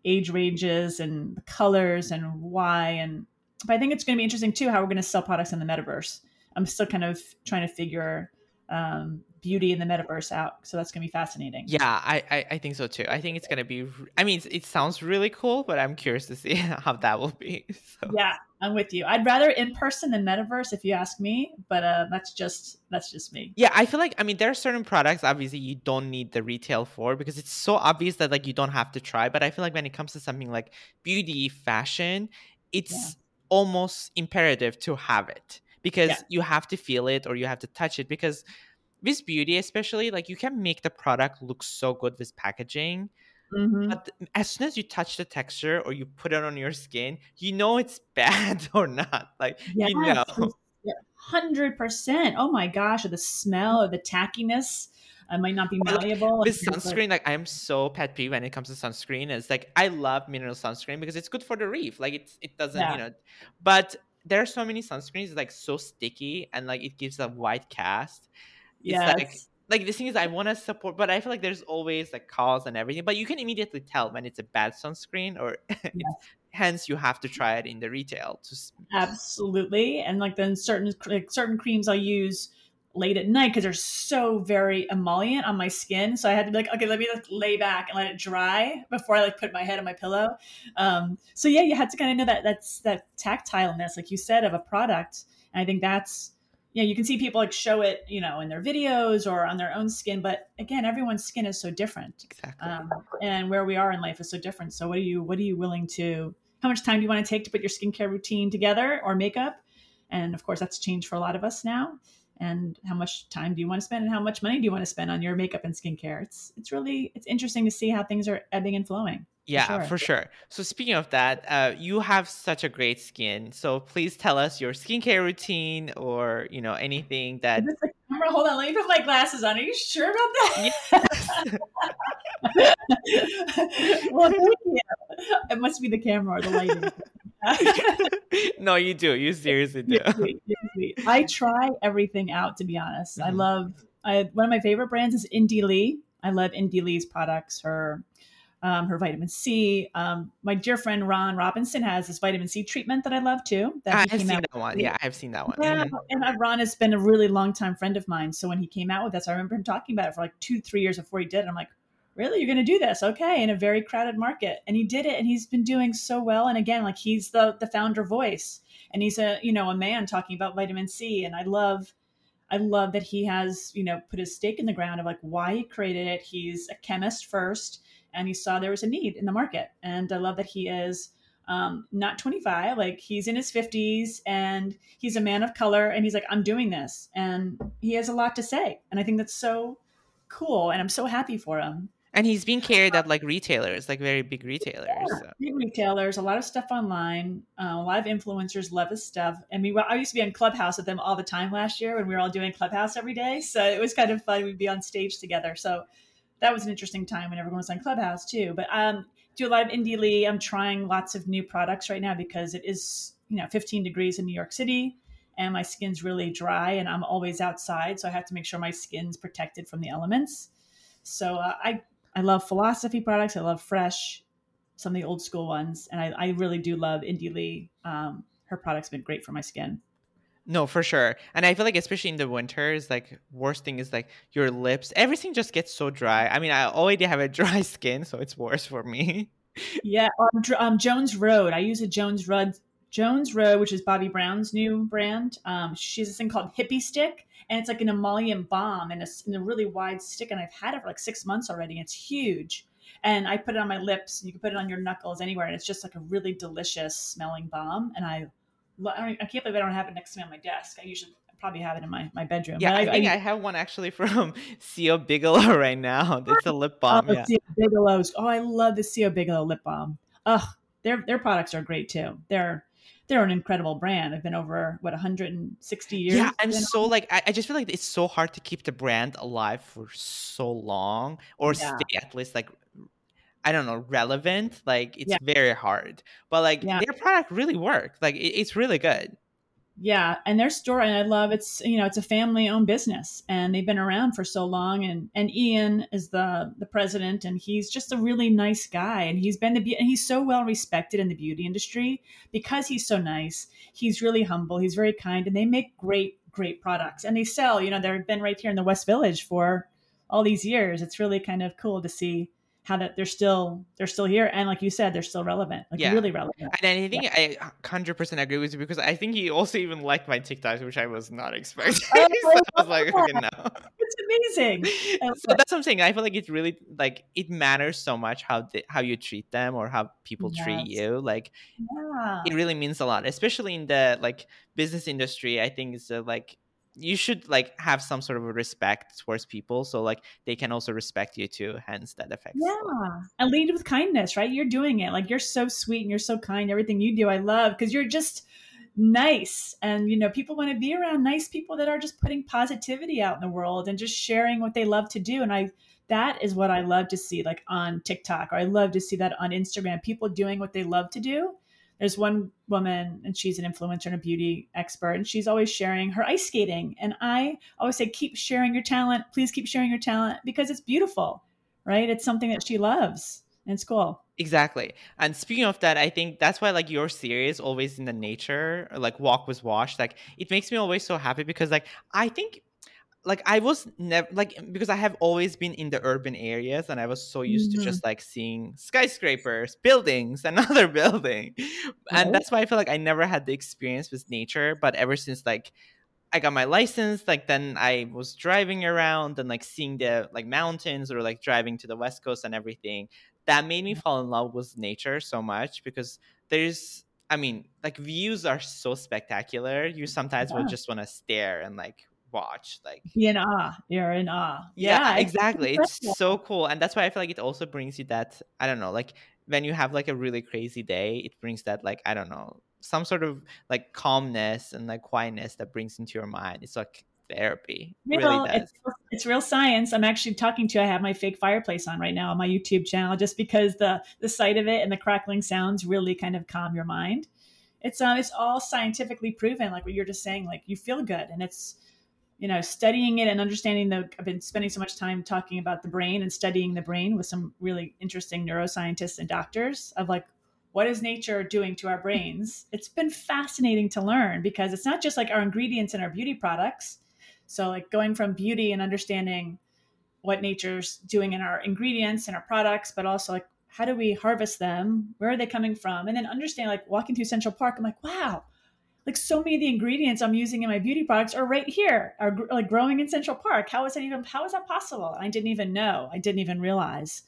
age ranges and colors and why and but I think it's going to be interesting too how we're going to sell products in the metaverse. I'm still kind of trying to figure um, beauty in the metaverse out. So that's going to be fascinating. Yeah, I, I, I think so too. I think it's going to be, I mean, it sounds really cool, but I'm curious to see *laughs* how that will be. *laughs* So. Yeah, I'm with you. I'd rather in person than metaverse if you ask me, but uh, that's just, that's just me. Yeah, I feel like, I mean, there are certain products, obviously, you don't need the retail for because it's so obvious that like you don't have to try. But I feel like when it comes to something like beauty, fashion, it's yeah. almost imperative to have it because yeah. you have to feel it or you have to touch it because with beauty especially like you can make the product look so good with packaging mm-hmm. but as soon as you touch the texture or you put it on your skin you know it's *laughs* bad or not like yes, you know 100% oh my gosh or the smell or the tackiness it might not be malleable. With sunscreen, like I'm so pet peeve when it comes to sunscreen. It's like I love mineral sunscreen because it's good for the reef. Like it's it doesn't, yeah. you know. But there are so many sunscreens like so sticky and like it gives a white cast yeah like like the thing is i want to support but i feel like there's always like calls and everything but you can immediately tell when it's a bad sunscreen or *laughs* yes. hence you have to try it in the retail to absolutely and like then certain like certain creams i use late at night because they're so very emollient on my skin. So I had to be like, okay, let me like lay back and let it dry before I like put my head on my pillow. Um, so yeah, you had to kind of know that that's that tactileness, like you said, of a product. And I think that's you know, you can see people like show it, you know, in their videos or on their own skin, but again, everyone's skin is so different. Exactly. Um, and where we are in life is so different. So what are you, what are you willing to, how much time do you want to take to put your skincare routine together or makeup? And of course, that's changed for a lot of us now. And how much time do you want to spend and how much money do you want to spend on your makeup and skincare? It's, it's really, it's interesting to see how things are ebbing and flowing. Yeah, for sure. for sure. So speaking of that, uh, you have such a great skin. So please tell us your skincare routine or you know anything that. camera? Hold on, let me put my glasses on. Are you sure about that? Yes. *laughs* well, thank you. It must be the camera or the lighting. *laughs* no, you do. You seriously do. I try everything out. To be honest, mm-hmm. I love. I, one of my favorite brands is Indie Lee. I love Indie Lee's products. Her um, her vitamin C. Um, my dear friend Ron Robinson has this vitamin C treatment that I love too. That I've seen that one. Yeah, I've seen that one. Yeah, mm-hmm. and uh, Ron has been a really long time friend of mine. So when he came out with this, I remember him talking about it for like two, three years before he did. It. I'm like, really, you're going to do this? Okay, in a very crowded market, and he did it, and he's been doing so well. And again, like he's the the founder voice, and he's a you know a man talking about vitamin C, and I love. I love that he has, you know, put his stake in the ground of like why he created it. He's a chemist first and he saw there was a need in the market. And I love that he is um, not 25, like he's in his 50s and he's a man of color and he's like, I'm doing this. And he has a lot to say. And I think that's so cool. And I'm so happy for him. And he's being carried at like retailers, like very big retailers. Yeah, so. Big retailers, a lot of stuff online. Uh, a lot of influencers love his stuff. I mean, I used to be on Clubhouse with them all the time last year when we were all doing Clubhouse every day. So it was kind of fun. We'd be on stage together. So that was an interesting time when everyone was on Clubhouse too. But um, do a lot of Indie Lee. I'm trying lots of new products right now because it is you know 15 degrees in New York City, and my skin's really dry, and I'm always outside, so I have to make sure my skin's protected from the elements. So uh, I I love philosophy products. I love Fresh, some of the old school ones, and I, I really do love Indie Lee. Um, her products have been great for my skin. No, for sure. And I feel like especially in the winters, like worst thing is like your lips. Everything just gets so dry. I mean, I already have a *laughs* dry skin, so it's worse for me. Yeah, um, Jones Road. I use a Jones Road Jones Road, which is Bobbi Brown's new brand. Um, she has this thing called Hippie Stick, and it's like an emollient balm in a, a really wide stick. And I've had it for like six months already. And it's huge. And I put it on my lips, and you can put it on your knuckles anywhere, and it's just like a really delicious smelling balm. And I I, I can't believe I don't have it next to me on my desk. I usually probably have it in my, my bedroom. Yeah, I, I, think I, have one actually *laughs* from C.O. Bigelow right now. *laughs* It's a lip oh, balm. Oh, yeah. C.O. Bigelow's. Oh, I love the C.O. Bigelow lip balm. Ugh, their their products are great too. They're they're an incredible brand. They've been over what 160 years. Yeah, I'm so like I, I, just feel like it's so hard to keep the brand alive for so long or yeah. stay at least like I don't know, relevant. Like it's yeah. very hard. But like yeah. their product really worked. Like it, it's really good. Yeah, and their store, and I love it's you know it's a family owned business, and they've been around for so long. And and Ian is the the president, and he's just a really nice guy, and he's been the and he's so well respected in the beauty industry because he's so nice. He's really humble. He's very kind, and they make great great products and they sell you know they've been right here in the west village for all these years it's really kind of cool to see how that they're still they're still here. And like you said they're still relevant like yeah. really relevant. And i think yeah. i 100% agree with you because i think he also even liked my tiktoks which i was not expecting. Oh, *laughs* so i was like okay no. It's amazing. *laughs* So that's what i'm saying. I feel like it really like it matters so much how they, how you treat them or how people yes. treat you. Like yeah. it really means a lot especially in the like business industry. I think it's uh, like you should like have some sort of a respect towards people so like they can also respect you too hence that affects yeah and lead with kindness right? You're doing it like you're so sweet and you're so kind everything you do i love because you're just nice and you know people want to be around nice people that are just putting positivity out in the world and just sharing what they love to do and i that is what i love to see like on tiktok or i love to see that on instagram people doing what they love to do there's one woman and she's an influencer and a beauty expert and she's always sharing her ice skating. And i always say keep sharing your talent. Please keep sharing your talent because it's beautiful right? It's something that she loves and school. Exactly. And speaking of that i think that's why like your series always in the nature like Walk With Walsh like it makes me always so happy because like i think like I was never like because I have always been in the urban areas and I was so used mm-hmm. to just like seeing skyscrapers, buildings, another *laughs* building. And that's why I feel like I never had the experience with nature. But ever since like I got my license, like then I was driving around and like seeing the like mountains or like driving to the west coast and everything. That made me fall in love with nature so much because there's I mean, like views are so spectacular. You sometimes yeah. will just want to stare and like watch like be in awe. You're in awe. Yeah, yeah exactly. It's, it's so cool and that's why i feel like it also brings you that i don't know like when you have like a really crazy day it brings that like i don't know some sort of like calmness and like quietness that brings into your mind. It's like therapy. Real, really it's, it's, real science. I'm actually talking to i have my fake fireplace on right now on my youtube channel just because the the sight of it and the crackling sounds really kind of calm your mind. It's um it's all scientifically proven like what you're just saying like you feel good and it's you know, studying it and understanding the, I've been spending so much time talking about the brain and studying the brain with some really interesting neuroscientists and doctors of like, what is nature doing to our brains? It's been fascinating to learn because it's not just like our ingredients in our beauty products. So, like going from beauty and understanding what nature's doing in our ingredients and our products, but also like how do we harvest them? Where are they coming from? And then understand like walking through Central Park, I'm like, wow, like so many of the ingredients I'm using in my beauty products are right here, are like growing in Central Park. How is that even? How is that possible? I didn't even know. I didn't even realize.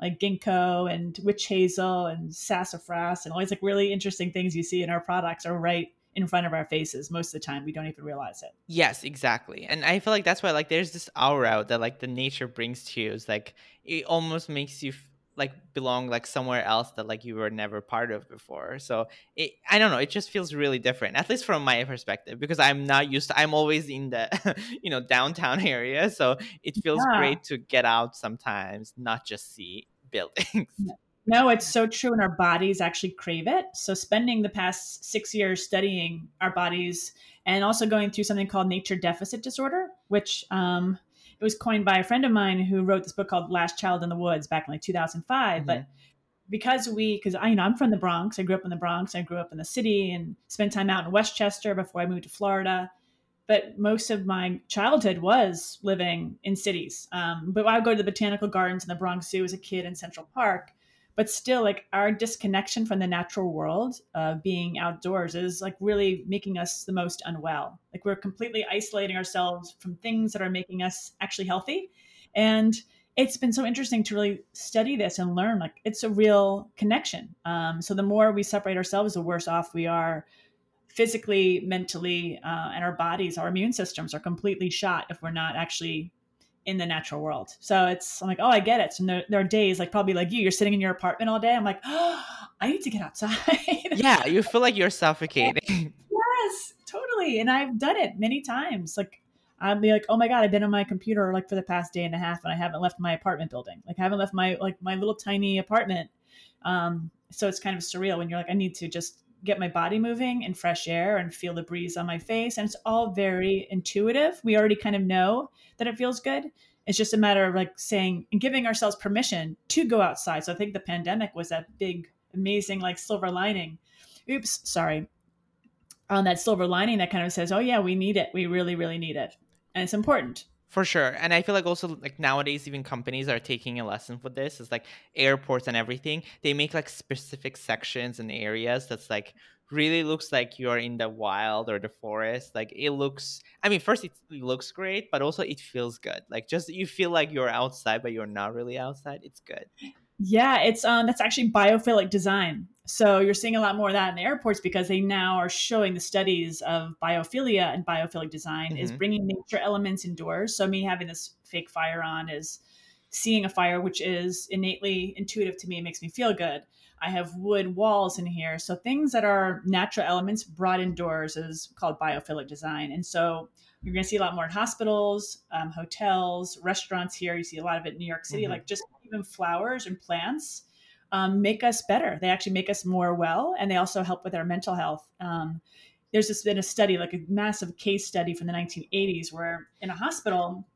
Like ginkgo and witch hazel and sassafras and all these like really interesting things you see in our products are right in front of our faces most of the time we don't even realize it yes exactly and i feel like that's why like there's this aura that like the nature brings to you it's like it almost makes you like belong like somewhere else that like you were never part of before. So it, i don't know it just feels really different at least from my perspective because i'm not used to i'm always in the *laughs* you know downtown *laughs* area so it feels yeah. great to get out sometimes not just see *laughs* buildings. No it's so true and our bodies actually crave it. So spending the past six years studying our bodies and also going through something called nature deficit disorder which um, it was coined by a friend of mine who wrote this book called Last Child in the Woods back in like 2005. Mm-hmm. But because we, because I, you know, I'm from the Bronx. I grew up in the Bronx. I grew up in the city and spent time out in Westchester before I moved to Florida. But most of my childhood was living in cities. Um, but I would go to the botanical gardens in the Bronx Zoo as a kid in Central Park but still like our disconnection from the natural world of being outdoors is like really making us the most unwell. Like we're completely isolating ourselves from things that are making us actually healthy. And it's been so interesting to really study this and learn like it's a real connection. Um, so the more we separate ourselves the worse off we are physically mentally uh, and our bodies our immune systems are completely shot if we're not actually in the natural world. So it's I'm like, oh, I get it. So there, there, are days like probably like you, you're sitting in your apartment all day. I'm like, oh, *gasps* I need to get outside. yeah, you feel like you're suffocating. *laughs* yes, totally. And I've done it many times. Like I'd be like, oh my god, I've been on my computer like for the past day and a half, and I haven't left my apartment building. Like I haven't left my like my little tiny apartment. Um, so it's kind of surreal when you're like, I need to just get my body moving in fresh air and feel the breeze on my face. And it's all very intuitive. We already kind of know that it feels good. It's just a matter of like saying and giving ourselves permission to go outside. So I think the pandemic was that big, amazing, like silver lining. Oops, sorry. on that silver lining that kind of says, "Oh yeah, we need it. We really, really need it, and it's important." For sure. And I feel like also like nowadays even companies are taking a lesson for this. It's like airports and everything. They make like specific sections and areas that's like really looks like you're in the wild or the forest. Like it looks I mean first it looks great, but also it feels good. Like just you feel like you're outside but you're not really outside. It's good. Yeah, it's um that's actually biophilic design. So you're seeing a lot more of that in the airports because they now are showing the studies of biophilia and biophilic design mm-hmm. is bringing nature elements indoors. So me having this fake fire on is seeing a fire which is innately intuitive to me it makes me feel good. I have wood walls in here. So things that are natural elements brought indoors is called biophilic design. And so you're going to see a lot more in hospitals, um, hotels, restaurants here. You see a lot of it in New York City, mm-hmm. like just even flowers and plants um, make us better. They actually make us more well, and they also help with our mental health. Um, there's just been a study, like a massive case study from the 1980s, where in a hospital,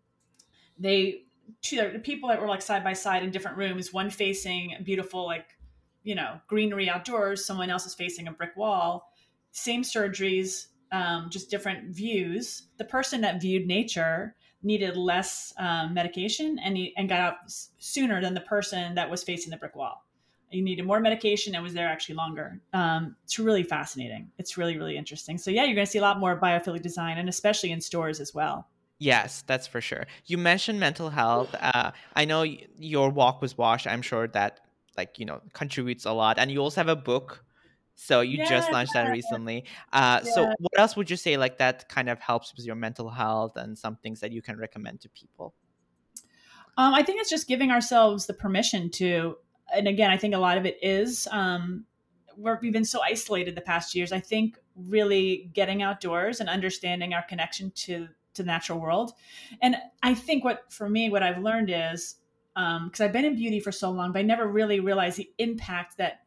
they two people that were like side by side in different rooms, one facing beautiful like you know greenery outdoors, someone else is facing a brick wall. Same surgeries, um, just different views. The person that viewed nature needed less um, medication and, and got out sooner than the person that was facing the brick wall. You needed more medication and was there actually longer. Um, it's really fascinating. It's really, really interesting. So, yeah, you're going to see a lot more biophilic design and especially in stores as well. Yes, that's for sure. You mentioned mental health. Uh, I know your Walk With Walsh. I'm sure that, like, you know, contributes a lot. And you also have a book so you yeah, just launched that recently. Uh, yeah. So what else would you say like that kind of helps with your mental health and some things that you can recommend to people? Um, I think it's just giving ourselves the permission to, and again, I think a lot of it is um, where we've been so isolated the past years. I think really getting outdoors and understanding our connection to to the natural world, and I think what for me what I've learned is because um, I've been in beauty for so long, but I never really realized the impact that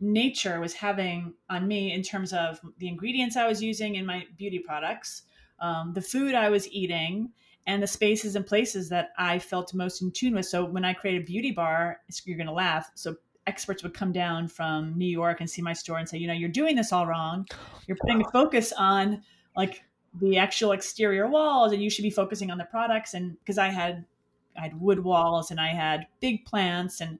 nature was having on me in terms of the ingredients I was using in my beauty products, um, the food I was eating, and the spaces and places that I felt most in tune with. So when I created Beauty Bar, you're going to laugh. So experts would come down from New York and see my store and say, you know, you're doing this all wrong. You're putting a focus on like the actual exterior walls, and you should be focusing on the products. And because I had I had wood walls and I had big plants and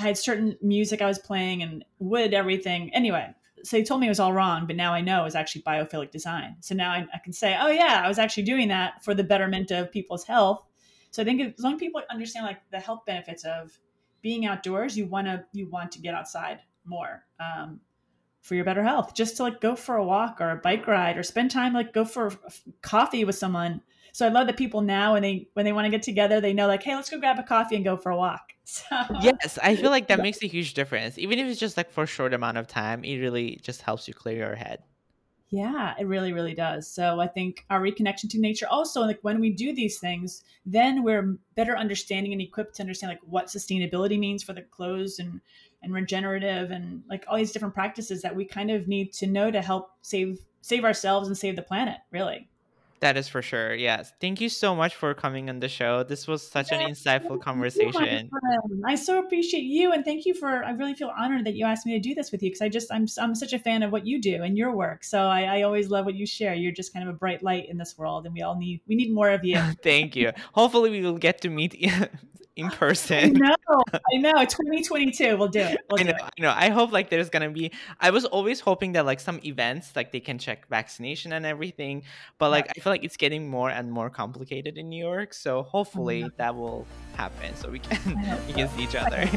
I had certain music I was playing and wood everything. Anyway, so he told me it was all wrong, but now I know it was actually biophilic design. So now I, I, can say, oh yeah, I was actually doing that for the betterment of people's health. So I think as long as people understand like the health benefits of being outdoors, you want to you want to get outside more um, for your better health. Just to like go for a walk or a bike ride or spend time like go for coffee with someone so I love that people now when they when they want to get together, they know like, hey, let's go grab a coffee and go for a walk. *laughs* So Yes, I feel like that makes a huge difference. Even if it's just like for a short amount of time, it really just helps you clear your head. Yeah, it really, really does. So I think our reconnection to nature also, like when we do these things, then we're better understanding and equipped to understand like what sustainability means for the clothes and and regenerative and like all these different practices that we kind of need to know to help save save ourselves and save the planet, really. That is for sure. Yes. Thank you so much for coming on the show. This was such an insightful conversation. I so appreciate you and thank you for I really feel honored that you asked me to do this with you because I just I'm I'm such a fan of what you do and your work. So I, I always love what you share. You're just kind of a bright light in this world and we all need we need more of you. *laughs* thank you. Hopefully we will get to meet *laughs* in *laughs* person. No, *laughs* I know. 2022, we'll do it. We'll I know. Do it. I know. I hope like there's gonna be. I was always hoping that like some events like they can check vaccination and everything, but like yeah. I feel like it's getting more and more complicated in New York. So hopefully mm-hmm. that will happen, so we can *laughs* we can see each other.